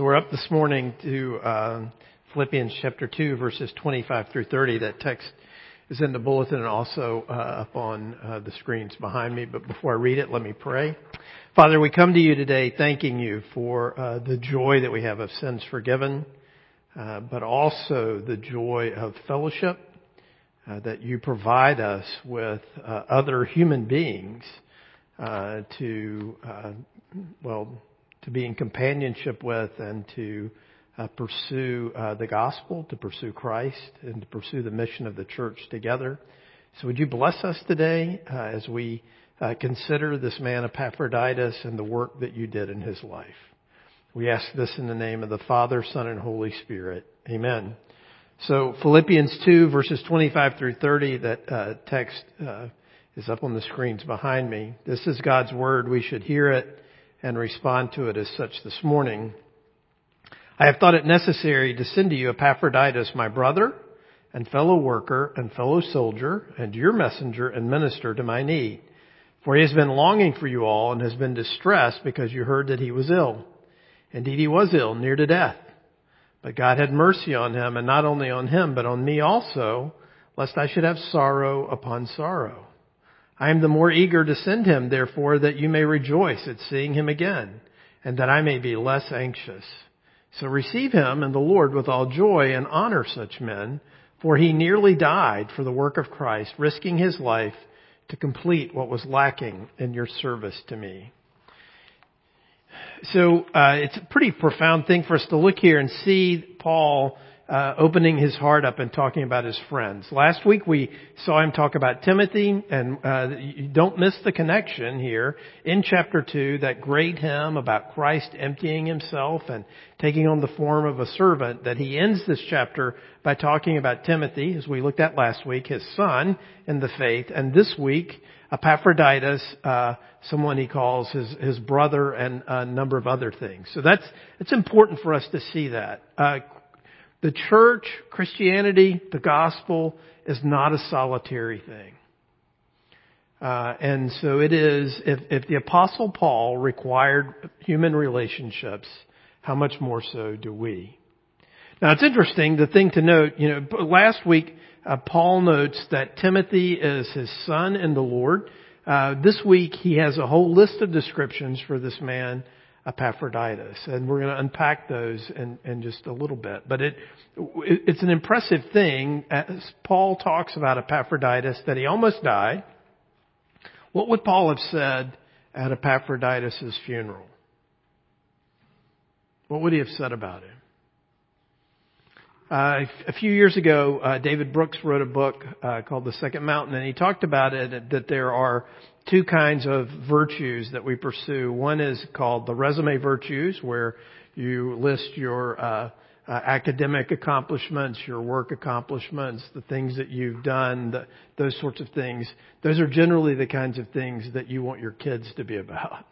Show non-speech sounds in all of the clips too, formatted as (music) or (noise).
So we're up this morning to uh, Philippians chapter 2, verses 25 through 30. That text is in the bulletin and also uh, up on uh, the screens behind me. But before I read it, let me pray. Father, we come to you today thanking you for uh, the joy that we have of sins forgiven, uh, but also the joy of fellowship, uh, that you provide us with other human beings to, well, to be in companionship with and to uh, pursue uh, the gospel, to pursue Christ, and to pursue the mission of the church together. So would you bless us today uh, as we uh, consider this man Epaphroditus and the work that you did in his life? We ask this in the name of the Father, Son, and Holy Spirit. Amen. So Philippians 2 verses 25 through 30, that uh, text uh, is up on the screens behind me. This is God's Word. We should hear it and respond to it as such this morning. I have thought it necessary to send to you Epaphroditus, my brother and fellow worker and fellow soldier and your messenger and minister to my need. For he has been longing for you all and has been distressed because you heard that he was ill. Indeed, he was ill, near to death. But God had mercy on him, and not only on him, but on me also, lest I should have sorrow upon sorrow. I am the more eager to send him, therefore, that you may rejoice at seeing him again, and that I may be less anxious. So receive him and the Lord with all joy and honor such men, for he nearly died for the work of Christ, risking his life to complete what was lacking in your service to me. So uh, it's a pretty profound thing for us to look here and see Paul uh, opening his heart up and talking about his friends. Last week we saw him talk about Timothy, and uh, you don't miss the connection here in chapter two. That great hymn about Christ emptying himself and taking on the form of a servant. That he ends this chapter by talking about Timothy, as we looked at last week, his son in the faith, and this week Epaphroditus, uh, someone he calls his his brother, and a number of other things. So that's it's important for us to see that. Uh, the church, Christianity, the gospel is not a solitary thing. Uh, and so it is, if, if the apostle Paul required human relationships, how much more so do we? Now it's interesting, the thing to note, you know, last week, uh, Paul notes that Timothy is his son in the Lord. Uh, this week he has a whole list of descriptions for this man Epaphroditus. And we're going to unpack those in, in just a little bit. But it, it, it's an impressive thing as Paul talks about Epaphroditus that he almost died. What would Paul have said at Epaphroditus' funeral? What would he have said about him? Uh, a few years ago, uh, David Brooks wrote a book uh, called The Second Mountain, and he talked about it that there are two kinds of virtues that we pursue. One is called the resume virtues, where you list your uh, uh, academic accomplishments, your work accomplishments, the things that you've done, the, those sorts of things. Those are generally the kinds of things that you want your kids to be about,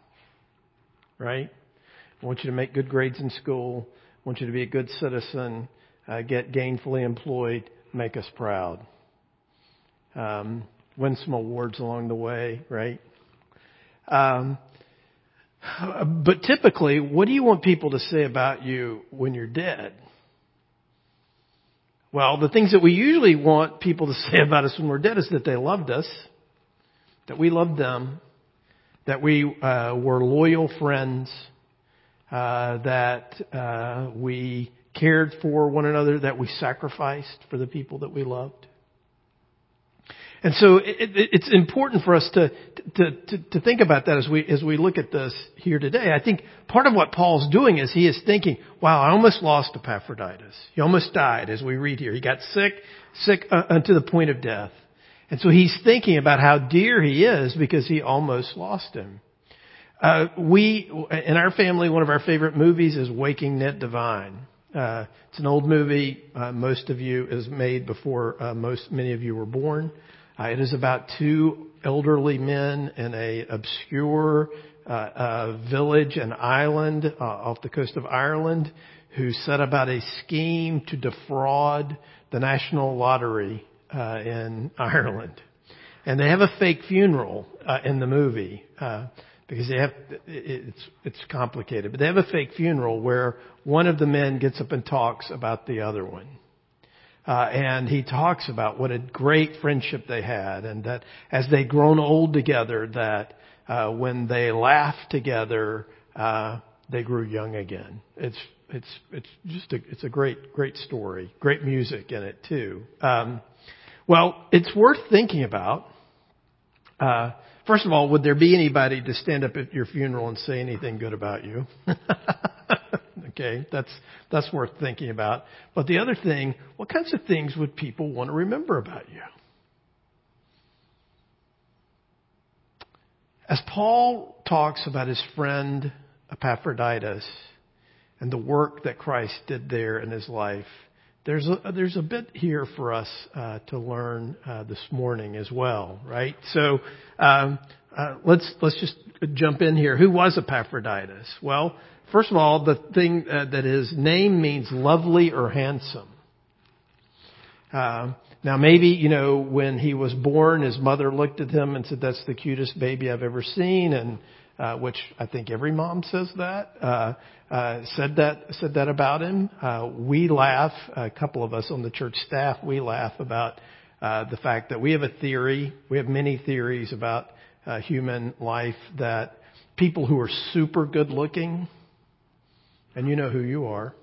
right? I want you to make good grades in school. I want you to be a good citizen, uh, get gainfully employed, make us proud. Um, win some awards along the way, right? Um, but typically, what do you want people to say about you when you're dead? Well, the things that we usually want people to say (laughs) about us when we're dead is that they loved us, that we loved them, that we uh, were loyal friends, uh, that uh, we cared for one another, that we sacrificed for the people that we loved. And so it, it, it's important for us to, to, to, to, think about that as we, as we look at this here today. I think part of what Paul's doing is he is thinking, wow, I almost lost Epaphroditus. He almost died as we read here. He got sick, sick uh, unto the point of death. And so he's thinking about how dear he is because he almost lost him. Uh, we, in our family, one of our favorite movies is Waking Ned Devine. Uh, it's an old movie. Uh, most of you is made before uh, most many of you were born. Uh, it is about two elderly men in a obscure uh, uh, village and island uh, off the coast of Ireland who set about a scheme to defraud the national lottery uh, in Ireland. And they have a fake funeral uh, in the movie. Uh because they have it's it's complicated, but they have a fake funeral where one of the men gets up and talks about the other one. Uh, and he talks about what a great friendship they had, and that as they'd grown old together, that uh, when they laughed together, uh, they grew young again. It's it's it's just a it's a great great story, great music in it too. Um, well, it's worth thinking about. Uh, first of all, would there be anybody to stand up at your funeral and say anything good about you? (laughs) okay, that's that's worth thinking about. But the other thing, what kinds of things would people want to remember about you? As Paul talks about his friend Epaphroditus and the work that Christ did there in his life, there's a, there's a bit here for us uh, to learn uh, this morning as well, right? So um, uh, let's let's just jump in here. Who was Epaphroditus? Well, first of all, the thing uh, that his name means lovely or handsome. Uh, now, maybe you know when he was born, his mother looked at him and said, "That's the cutest baby I've ever seen," and uh, which I think every mom says that, uh, uh, said that, said that about him. Uh, we laugh, a couple of us on the church staff, we laugh about, uh, the fact that we have a theory, we have many theories about, uh, human life that people who are super good looking, and you know who you are,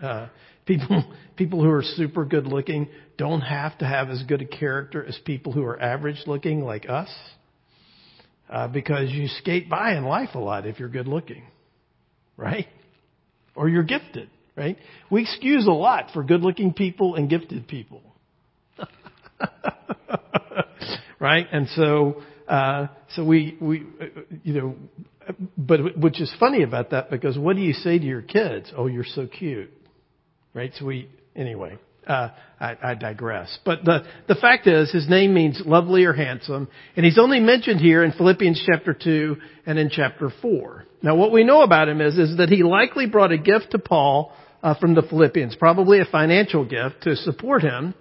uh, people, (laughs) people who are super good looking don't have to have as good a character as people who are average looking like us uh, because you skate by in life a lot if you're good looking, right? Or you're gifted, right? We excuse a lot for good looking people and gifted people. (laughs) right? And so, uh, so we, we, uh, you know, but which is funny about that because what do you say to your kids? Oh, you're so cute. Right? So we, anyway, uh, I, I digress. But the, the fact is, his name means lovely or handsome, and he's only mentioned here in Philippians chapter 2 and in chapter 4. Now what we know about him is, is that he likely brought a gift to Paul uh, from the Philippians, probably a financial gift to support him.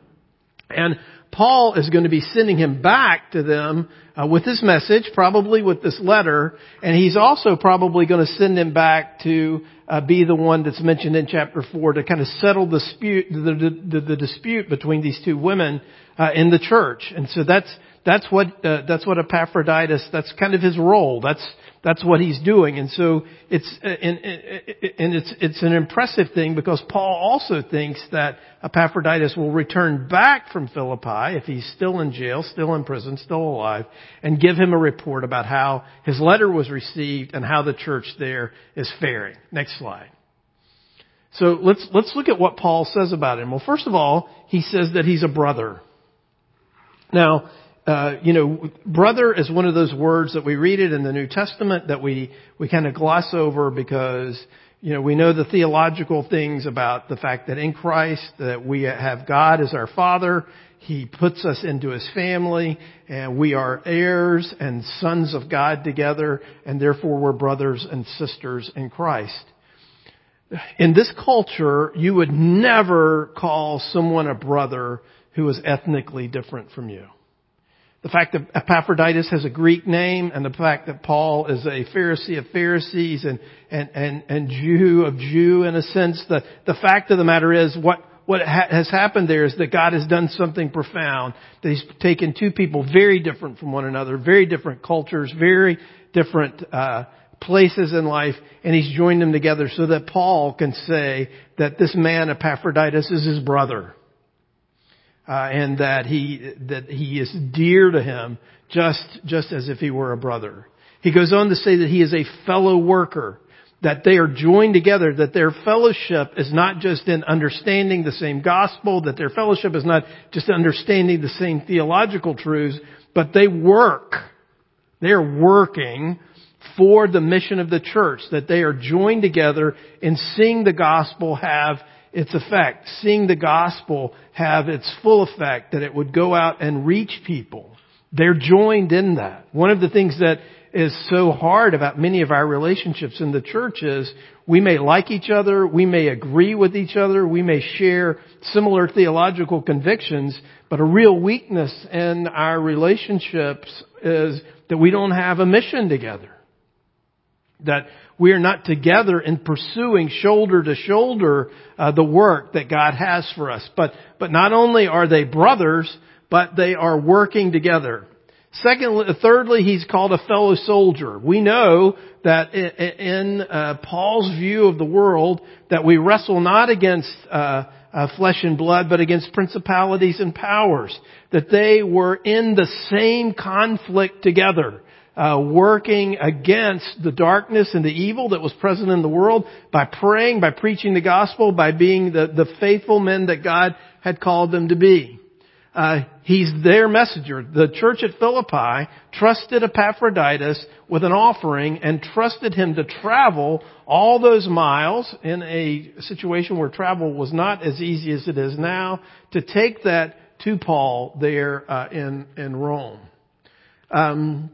And Paul is going to be sending him back to them uh, with this message, probably with this letter, and he's also probably going to send him back to uh, be the one that's mentioned in chapter four to kind of settle the dispute, the, the, the dispute between these two women uh, in the church. And so that's that's what uh, that's what Epaphroditus. That's kind of his role. That's that's what he's doing. And so it's, uh, and, and it's, it's an impressive thing because Paul also thinks that Epaphroditus will return back from Philippi if he's still in jail, still in prison, still alive, and give him a report about how his letter was received and how the church there is faring. Next slide. So let's, let's look at what Paul says about him. Well, first of all, he says that he's a brother. Now, uh, you know, brother is one of those words that we read it in the New Testament that we, we kind of gloss over because, you know, we know the theological things about the fact that in Christ that we have God as our Father. He puts us into His family and we are heirs and sons of God together and therefore we're brothers and sisters in Christ. In this culture, you would never call someone a brother who is ethnically different from you. The fact that Epaphroditus has a Greek name and the fact that Paul is a Pharisee of Pharisees and, and, and, and Jew of Jew in a sense, the, the fact of the matter is what, what ha- has happened there is that God has done something profound. That He's taken two people very different from one another, very different cultures, very different, uh, places in life, and He's joined them together so that Paul can say that this man Epaphroditus is his brother uh, and that he that he is dear to him just just as if he were a brother. He goes on to say that he is a fellow worker, that they are joined together, that their fellowship is not just in understanding the same gospel, that their fellowship is not just understanding the same theological truths, but they work. They are working for the mission of the church, that they are joined together in seeing the gospel have its effect, seeing the gospel have its full effect, that it would go out and reach people. They're joined in that. One of the things that is so hard about many of our relationships in the church is we may like each other, we may agree with each other, we may share similar theological convictions, but a real weakness in our relationships is that we don't have a mission together. That we are not together in pursuing shoulder to shoulder uh, the work that God has for us. But but not only are they brothers, but they are working together. Secondly, thirdly, he's called a fellow soldier. We know that in uh, Paul's view of the world, that we wrestle not against uh, uh, flesh and blood, but against principalities and powers. That they were in the same conflict together, uh, working against the darkness and the evil that was present in the world by praying, by preaching the gospel, by being the, the faithful men that God had called them to be. Uh, he's their messenger. The church at Philippi trusted Epaphroditus with an offering and trusted him to travel all those miles in a situation where travel was not as easy as it is now to take that to Paul there uh, in in Rome. Um,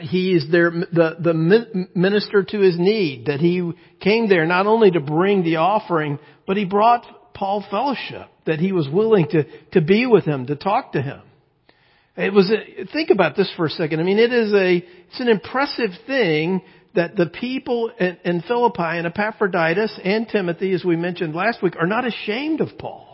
he is there, the, the minister to his need, that he came there not only to bring the offering, but he brought Paul fellowship, that he was willing to, to be with him, to talk to him. It was, a, think about this for a second. I mean, it is a, it's an impressive thing that the people in, in Philippi and Epaphroditus and Timothy, as we mentioned last week, are not ashamed of Paul.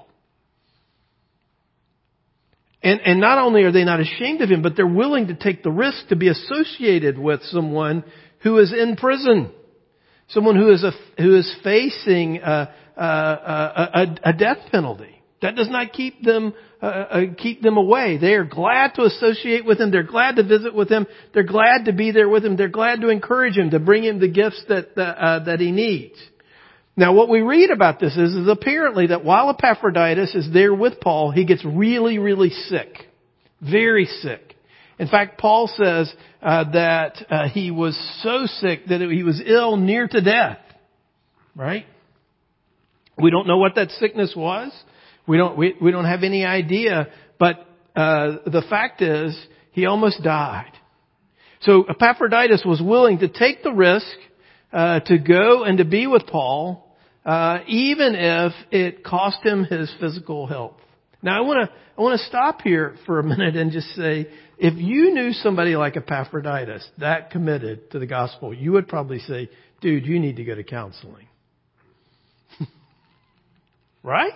And, and not only are they not ashamed of him, but they're willing to take the risk to be associated with someone who is in prison. Someone who is, a, who is facing a, a, a, a death penalty. That does not keep them uh, uh, keep them away. They are glad to associate with him. They're glad to visit with him. They're glad to be there with him. They're glad to encourage him to bring him the gifts that uh, that he needs. Now, what we read about this is, is apparently that while Epaphroditus is there with Paul, he gets really, really sick, very sick. In fact, Paul says uh, that uh, he was so sick that he was ill near to death. Right? We don't know what that sickness was. We don't, we, we don't have any idea, but uh, the fact is, he almost died. So Epaphroditus was willing to take the risk uh, to go and to be with Paul, uh, even if it cost him his physical health. Now I want to I want to stop here for a minute and just say, if you knew somebody like Epaphroditus that committed to the gospel, you would probably say, "Dude, you need to go to counseling." (laughs) right?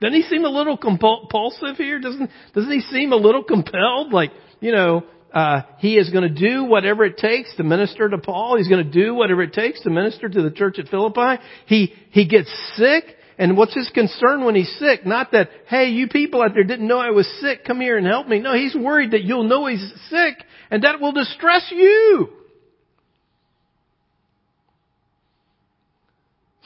Doesn't he seem a little compulsive here? Doesn't, doesn't he seem a little compelled? Like, you know, uh, he is going to do whatever it takes to minister to Paul. He's going to do whatever it takes to minister to the church at Philippi. He, he gets sick. And what's his concern when he's sick? Not that, hey, you people out there didn't know I was sick, come here and help me. No, he's worried that you'll know he's sick and that will distress you.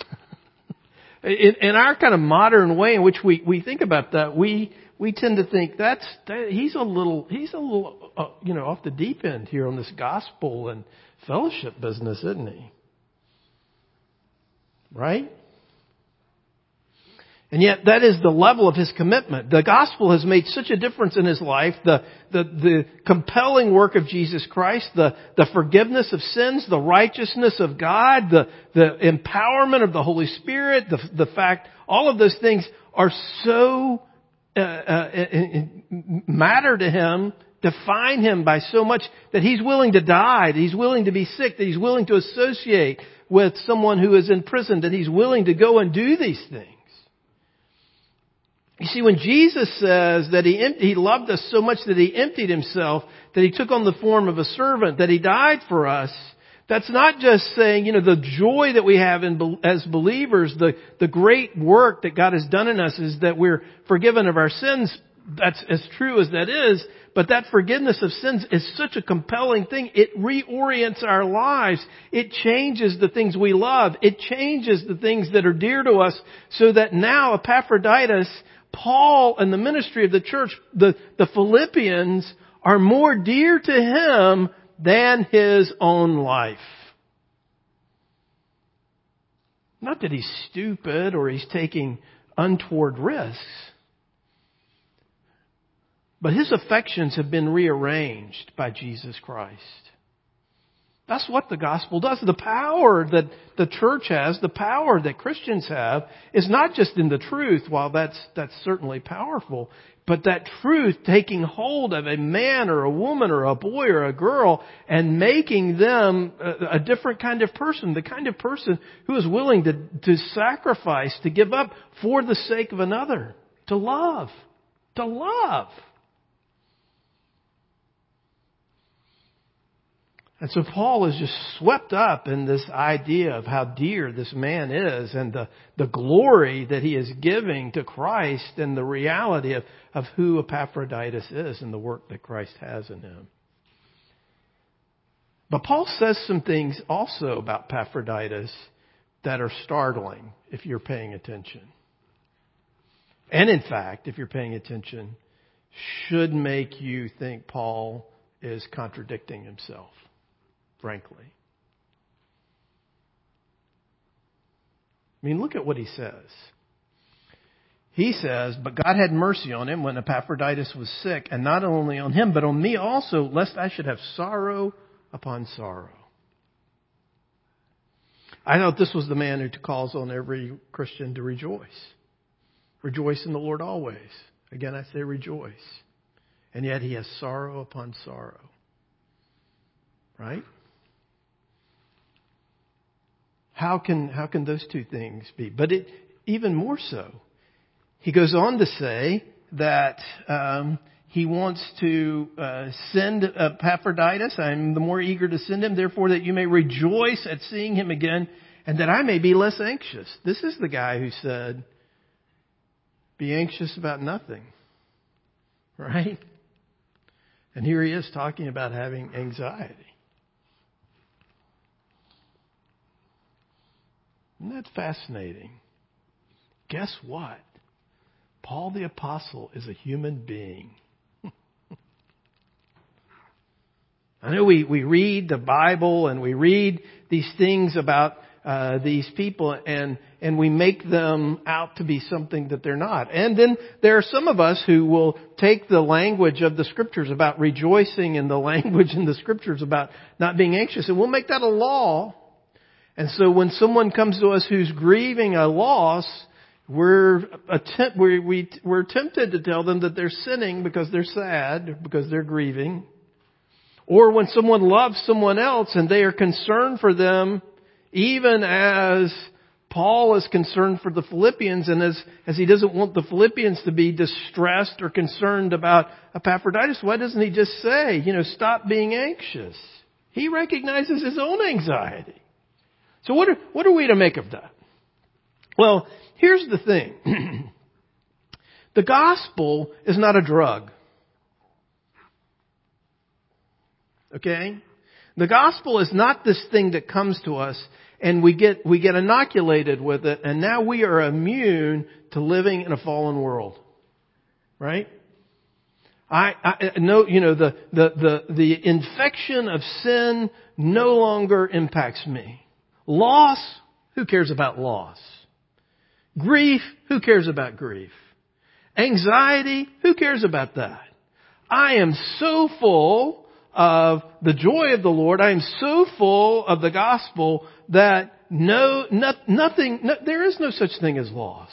(laughs) in, in our kind of modern way in which we, we think about that, we, we tend to think that's, that, he's a little, he's a little, uh, you know, off the deep end here on this gospel and fellowship business, isn't he? Right? And yet that is the level of his commitment. The gospel has made such a difference in his life. The, the, the compelling work of Jesus Christ, the, the forgiveness of sins, the righteousness of God, the, the empowerment of the Holy Spirit, the, the fact, all of those things are so uh, uh, matter to him, define him by so much that he's willing to die, that he's willing to be sick, that he's willing to associate with someone who is in prison, that he's willing to go and do these things. You see, when Jesus says that he, he loved us so much that he emptied himself, that he took on the form of a servant, that he died for us, that's not just saying, you know, the joy that we have in, as believers, the, the great work that God has done in us is that we're forgiven of our sins. That's as true as that is, but that forgiveness of sins is such a compelling thing. It reorients our lives. It changes the things we love. It changes the things that are dear to us so that now Epaphroditus Paul and the ministry of the church, the, the Philippians, are more dear to him than his own life. Not that he's stupid or he's taking untoward risks, but his affections have been rearranged by Jesus Christ. That's what the gospel does. The power that the church has, the power that Christians have, is not just in the truth, while that's, that's certainly powerful, but that truth taking hold of a man or a woman or a boy or a girl and making them a, a different kind of person, the kind of person who is willing to, to sacrifice, to give up for the sake of another, to love, to love. And so Paul is just swept up in this idea of how dear this man is and the, the glory that he is giving to Christ and the reality of, of who Epaphroditus is and the work that Christ has in him. But Paul says some things also about Epaphroditus that are startling if you're paying attention. And in fact, if you're paying attention, should make you think Paul is contradicting himself frankly. I mean, look at what he says. He says, But God had mercy on him when Epaphroditus was sick, and not only on him, but on me also, lest I should have sorrow upon sorrow. I thought this was the man who calls on every Christian to rejoice. Rejoice in the Lord always. Again, I say rejoice. And yet he has sorrow upon sorrow. Right? How can, how can those two things be? But it, even more so, he goes on to say that um, he wants to uh, send Epaphroditus. I'm the more eager to send him, therefore, that you may rejoice at seeing him again, and that I may be less anxious. This is the guy who said, "Be anxious about nothing." Right? And here he is talking about having anxiety. Isn't that fascinating? Guess what? Paul the Apostle is a human being. (laughs) I know we, we read the Bible and we read these things about uh, these people and and we make them out to be something that they're not. And then there are some of us who will take the language of the scriptures about rejoicing and the (laughs) language in the scriptures about not being anxious and we'll make that a law and so when someone comes to us who's grieving a loss, we're, attempt, we, we, we're tempted to tell them that they're sinning because they're sad, because they're grieving. Or when someone loves someone else and they are concerned for them, even as Paul is concerned for the Philippians and as, as he doesn't want the Philippians to be distressed or concerned about Epaphroditus, why doesn't he just say, you know, stop being anxious? He recognizes his own anxiety. So what are, what are we to make of that? Well, here's the thing. (clears throat) the gospel is not a drug. Okay? The gospel is not this thing that comes to us and we get, we get inoculated with it and now we are immune to living in a fallen world. Right? I, I know, you know, the, the, the, the infection of sin no longer impacts me. Loss, who cares about loss? Grief, who cares about grief? Anxiety, who cares about that? I am so full of the joy of the Lord. I am so full of the gospel that no, no nothing, no, there is no such thing as loss.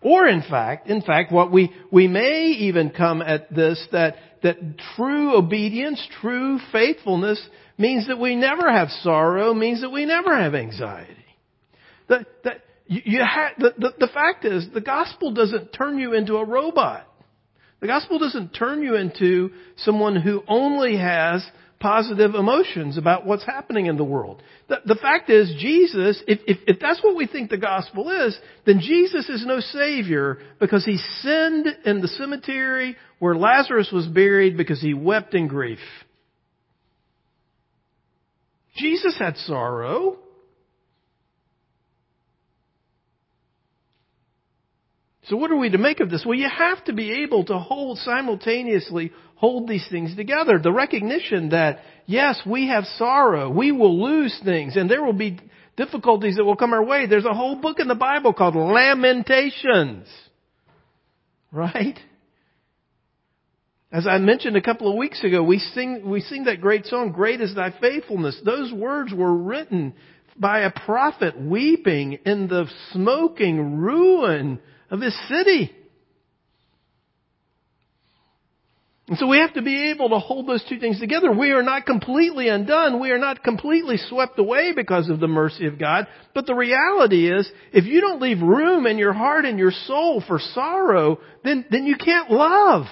Or in fact, in fact, what we, we may even come at this that, that true obedience, true faithfulness means that we never have sorrow, means that we never have anxiety. The, the, you ha- the, the, the fact is, the gospel doesn't turn you into a robot. The gospel doesn't turn you into someone who only has positive emotions about what's happening in the world. The, the fact is, Jesus, if, if, if that's what we think the gospel is, then Jesus is no savior because he sinned in the cemetery where Lazarus was buried because he wept in grief. Jesus had sorrow. So what are we to make of this? Well, you have to be able to hold simultaneously hold these things together. The recognition that yes, we have sorrow. We will lose things and there will be difficulties that will come our way. There's a whole book in the Bible called Lamentations. Right? As I mentioned a couple of weeks ago, we sing, we sing that great song, Great is Thy Faithfulness. Those words were written by a prophet weeping in the smoking ruin of his city. And so we have to be able to hold those two things together. We are not completely undone. We are not completely swept away because of the mercy of God. But the reality is, if you don't leave room in your heart and your soul for sorrow, then, then you can't love.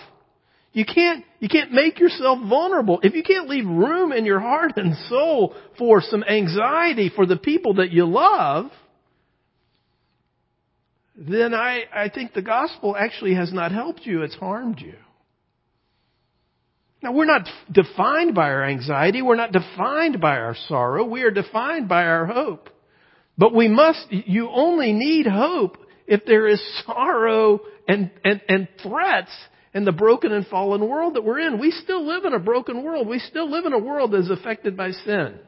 You can't, you can't make yourself vulnerable. If you can't leave room in your heart and soul for some anxiety for the people that you love, then I, I think the gospel actually has not helped you, it's harmed you. Now we're not defined by our anxiety, we're not defined by our sorrow, we are defined by our hope. But we must, you only need hope if there is sorrow and, and, and threats in the broken and fallen world that we're in. We still live in a broken world. We still live in a world that is affected by sin.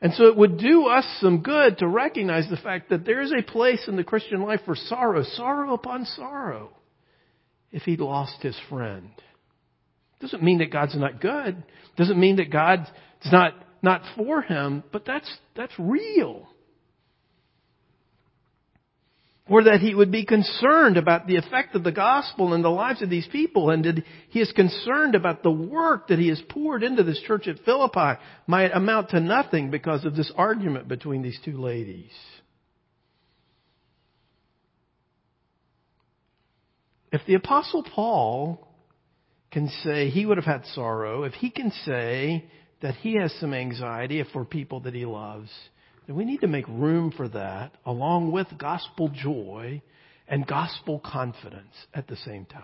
And so it would do us some good to recognize the fact that there is a place in the Christian life for sorrow, sorrow upon sorrow, if he lost his friend. Doesn't mean that God's not good. Doesn't mean that God's not, not for him, but that's, that's real or that he would be concerned about the effect of the gospel in the lives of these people and that he is concerned about the work that he has poured into this church at Philippi might amount to nothing because of this argument between these two ladies. If the apostle Paul can say he would have had sorrow, if he can say that he has some anxiety for people that he loves, and we need to make room for that along with gospel joy and gospel confidence at the same time.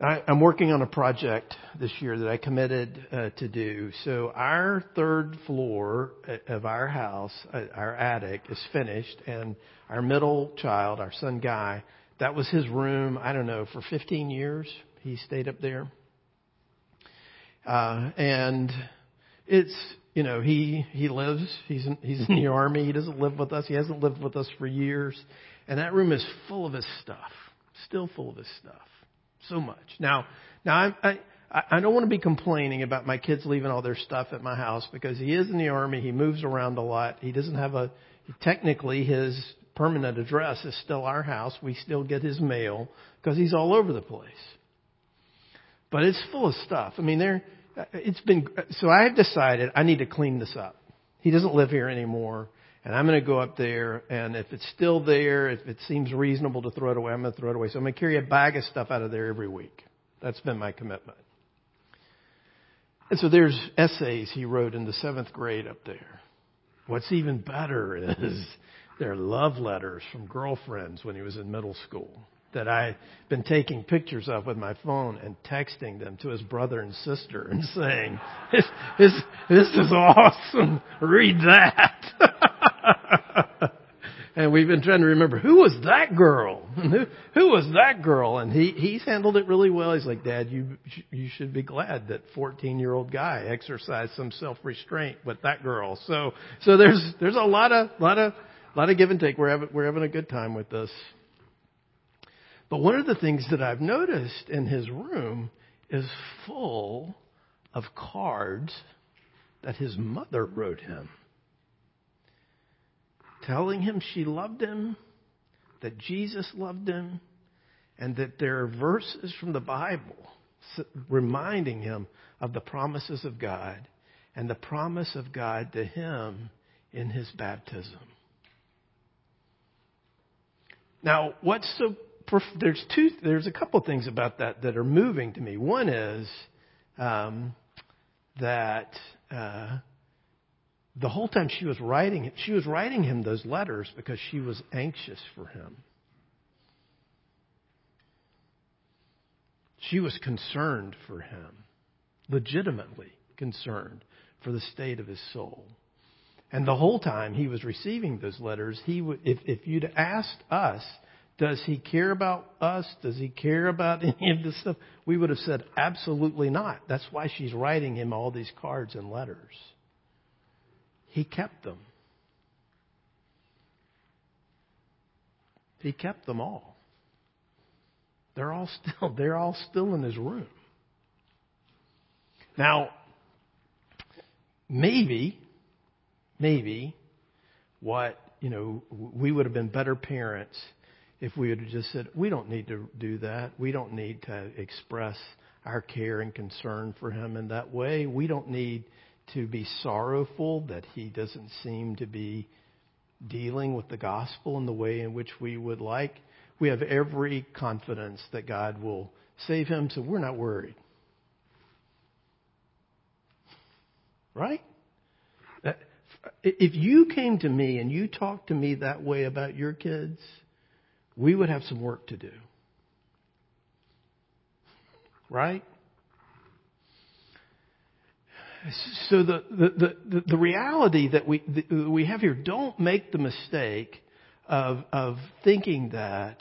I, am working on a project this year that I committed uh, to do. So our third floor of our house, uh, our attic, is finished, and our middle child, our son Guy, that was his room. I don't know for 15 years. He stayed up there, uh, and it's you know, he, he lives, he's in, he's in the mm-hmm. army, he doesn't live with us, he hasn't lived with us for years. And that room is full of his stuff. Still full of his stuff. So much. Now, now I, I, I don't want to be complaining about my kids leaving all their stuff at my house because he is in the army, he moves around a lot, he doesn't have a, technically his permanent address is still our house, we still get his mail because he's all over the place. But it's full of stuff. I mean, there, Uh, it's been so I have decided I need to clean this up. He doesn't live here anymore, and I'm going to go up there. And if it's still there, if it seems reasonable to throw it away, I'm going to throw it away. So I'm going to carry a bag of stuff out of there every week. That's been my commitment. And so there's essays he wrote in the seventh grade up there. What's even better is there are love letters from girlfriends when he was in middle school that I've been taking pictures of with my phone and texting them to his brother and sister and saying, this, this, this is awesome. Read that. (laughs) and we've been trying to remember, who was that girl? who, who was that girl? And he, he's handled it really well. He's like, Dad, you, you should be glad that 14 year old guy exercised some self restraint with that girl. So, so there's, there's a lot of, lot of, lot of give and take. We're having, we're having a good time with this. But one of the things that I've noticed in his room is full of cards that his mother wrote him, telling him she loved him, that Jesus loved him, and that there are verses from the Bible reminding him of the promises of God and the promise of God to him in his baptism. Now, what's so there's two, there's a couple things about that that are moving to me. One is um, that uh, the whole time she was writing, she was writing him those letters because she was anxious for him. She was concerned for him, legitimately concerned for the state of his soul. And the whole time he was receiving those letters, he if, if you'd asked us, does he care about us? Does he care about (laughs) any of this stuff? We would have said, absolutely not. That's why she's writing him all these cards and letters. He kept them. He kept them all. They're all (laughs) still they're all still in his room. Now, maybe, maybe, what you know, we would have been better parents if we had just said, we don't need to do that. We don't need to express our care and concern for him in that way. We don't need to be sorrowful that he doesn't seem to be dealing with the gospel in the way in which we would like. We have every confidence that God will save him, so we're not worried. Right? If you came to me and you talked to me that way about your kids, we would have some work to do. Right? So the, the, the, the reality that we, we have here, don't make the mistake of, of thinking that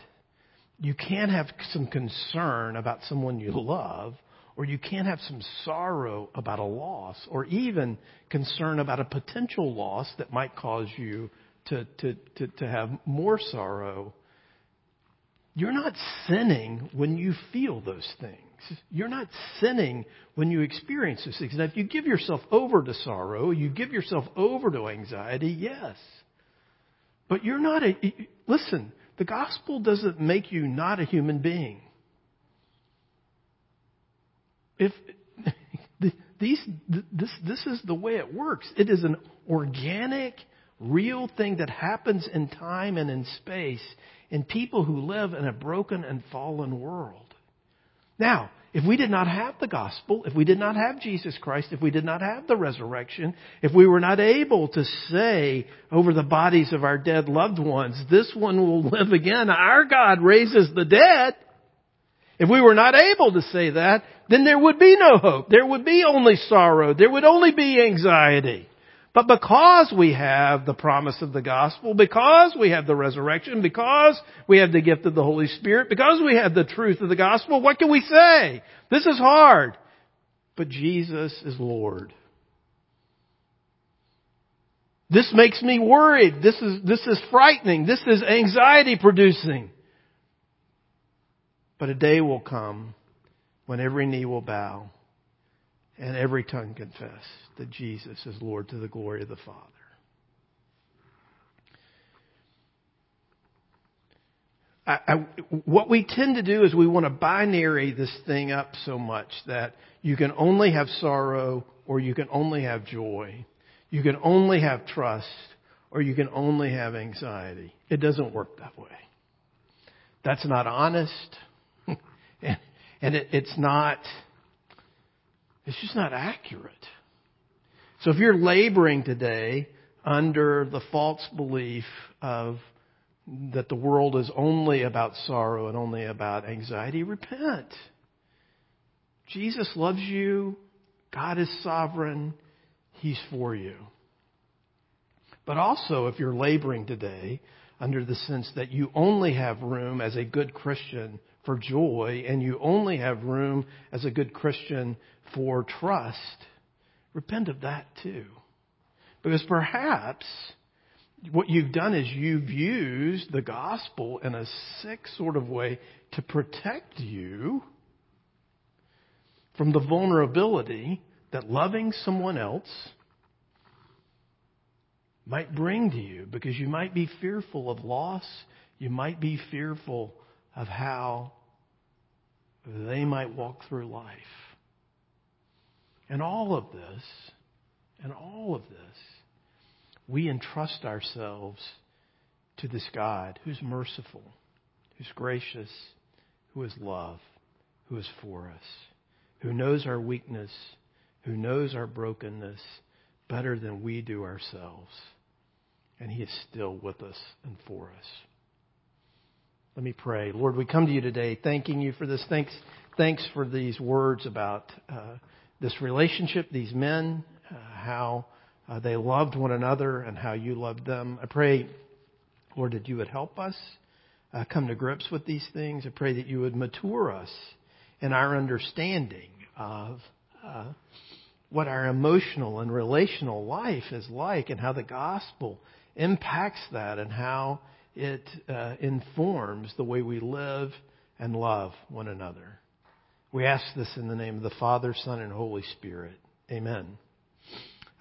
you can't have some concern about someone you love or you can't have some sorrow about a loss, or even concern about a potential loss that might cause you to, to, to, to have more sorrow. You're not sinning when you feel those things. You're not sinning when you experience those things. Now, if you give yourself over to sorrow, you give yourself over to anxiety, yes. But you're not a, listen, the gospel doesn't make you not a human being if (laughs) these, this, this is the way it works. It is an organic, real thing that happens in time and in space in people who live in a broken and fallen world. Now, if we did not have the gospel, if we did not have Jesus Christ, if we did not have the resurrection, if we were not able to say over the bodies of our dead loved ones, this one will live again, our God raises the dead, if we were not able to say that, then there would be no hope. There would be only sorrow. There would only be anxiety. But because we have the promise of the gospel, because we have the resurrection, because we have the gift of the Holy Spirit, because we have the truth of the gospel, what can we say? This is hard. But Jesus is Lord. This makes me worried. This is, this is frightening. This is anxiety producing. But a day will come when every knee will bow and every tongue confess that Jesus is Lord to the glory of the Father. I, I, what we tend to do is we want to binary this thing up so much that you can only have sorrow or you can only have joy. You can only have trust or you can only have anxiety. It doesn't work that way. That's not honest (laughs) and, it, it's not, it's just not accurate. So if you're laboring today under the false belief of that the world is only about sorrow and only about anxiety, repent. Jesus loves you. God is sovereign. He's for you. But also, if you're laboring today under the sense that you only have room as a good Christian for joy and you only have room as a good Christian for trust, repent of that too. Because perhaps what you've done is you've used the gospel in a sick sort of way to protect you from the vulnerability that loving someone else might bring to you because you might be fearful of loss. You might be fearful of how they might walk through life. And all of this, and all of this, we entrust ourselves to this God who's merciful, who's gracious, who is love, who is for us, who knows our weakness, who knows our brokenness better than we do ourselves. And he is still with us and for us. Let me pray. Lord, we come to you today thanking you for this. Thanks, thanks for these words about uh, this relationship, these men, uh, how uh, they loved one another and how you loved them. I pray, Lord, that you would help us uh, come to grips with these things. I pray that you would mature us in our understanding of uh, what our emotional and relational life is like and how the gospel impacts that and how it uh, informs the way we live and love one another. We ask this in the name of the Father, Son, and Holy Spirit. Amen.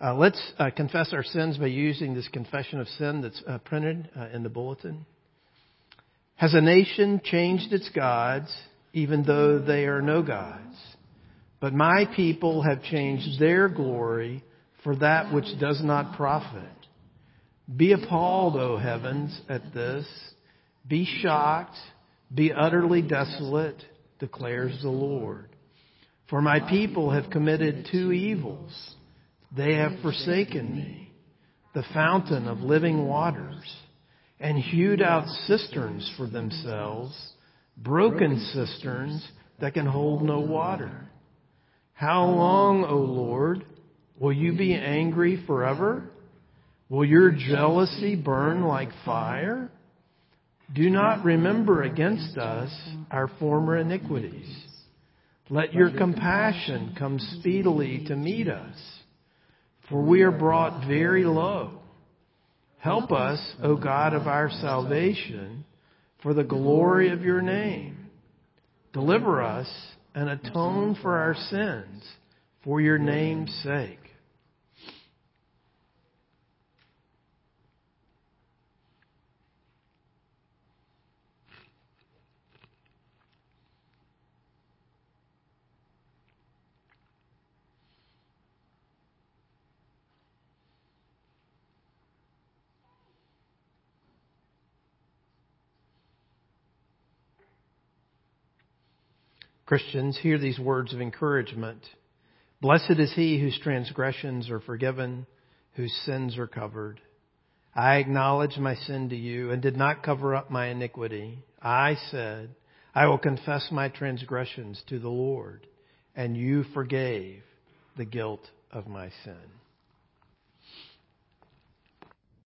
Uh, let's uh, confess our sins by using this confession of sin that's uh, printed uh, in the bulletin. Has a nation changed its gods, even though they are no gods? But my people have changed their glory for that which does not profit. Be appalled, O heavens, at this. Be shocked. Be utterly desolate, declares the Lord. For my people have committed two evils. They have forsaken me, the fountain of living waters, and hewed out cisterns for themselves, broken cisterns that can hold no water. How long, O Lord, will you be angry forever? Will your jealousy burn like fire? Do not remember against us our former iniquities. Let your compassion come speedily to meet us, for we are brought very low. Help us, O God of our salvation, for the glory of your name. Deliver us and atone for our sins for your name's sake. Christians, hear these words of encouragement. Blessed is he whose transgressions are forgiven, whose sins are covered. I acknowledged my sin to you and did not cover up my iniquity. I said, I will confess my transgressions to the Lord, and you forgave the guilt of my sin.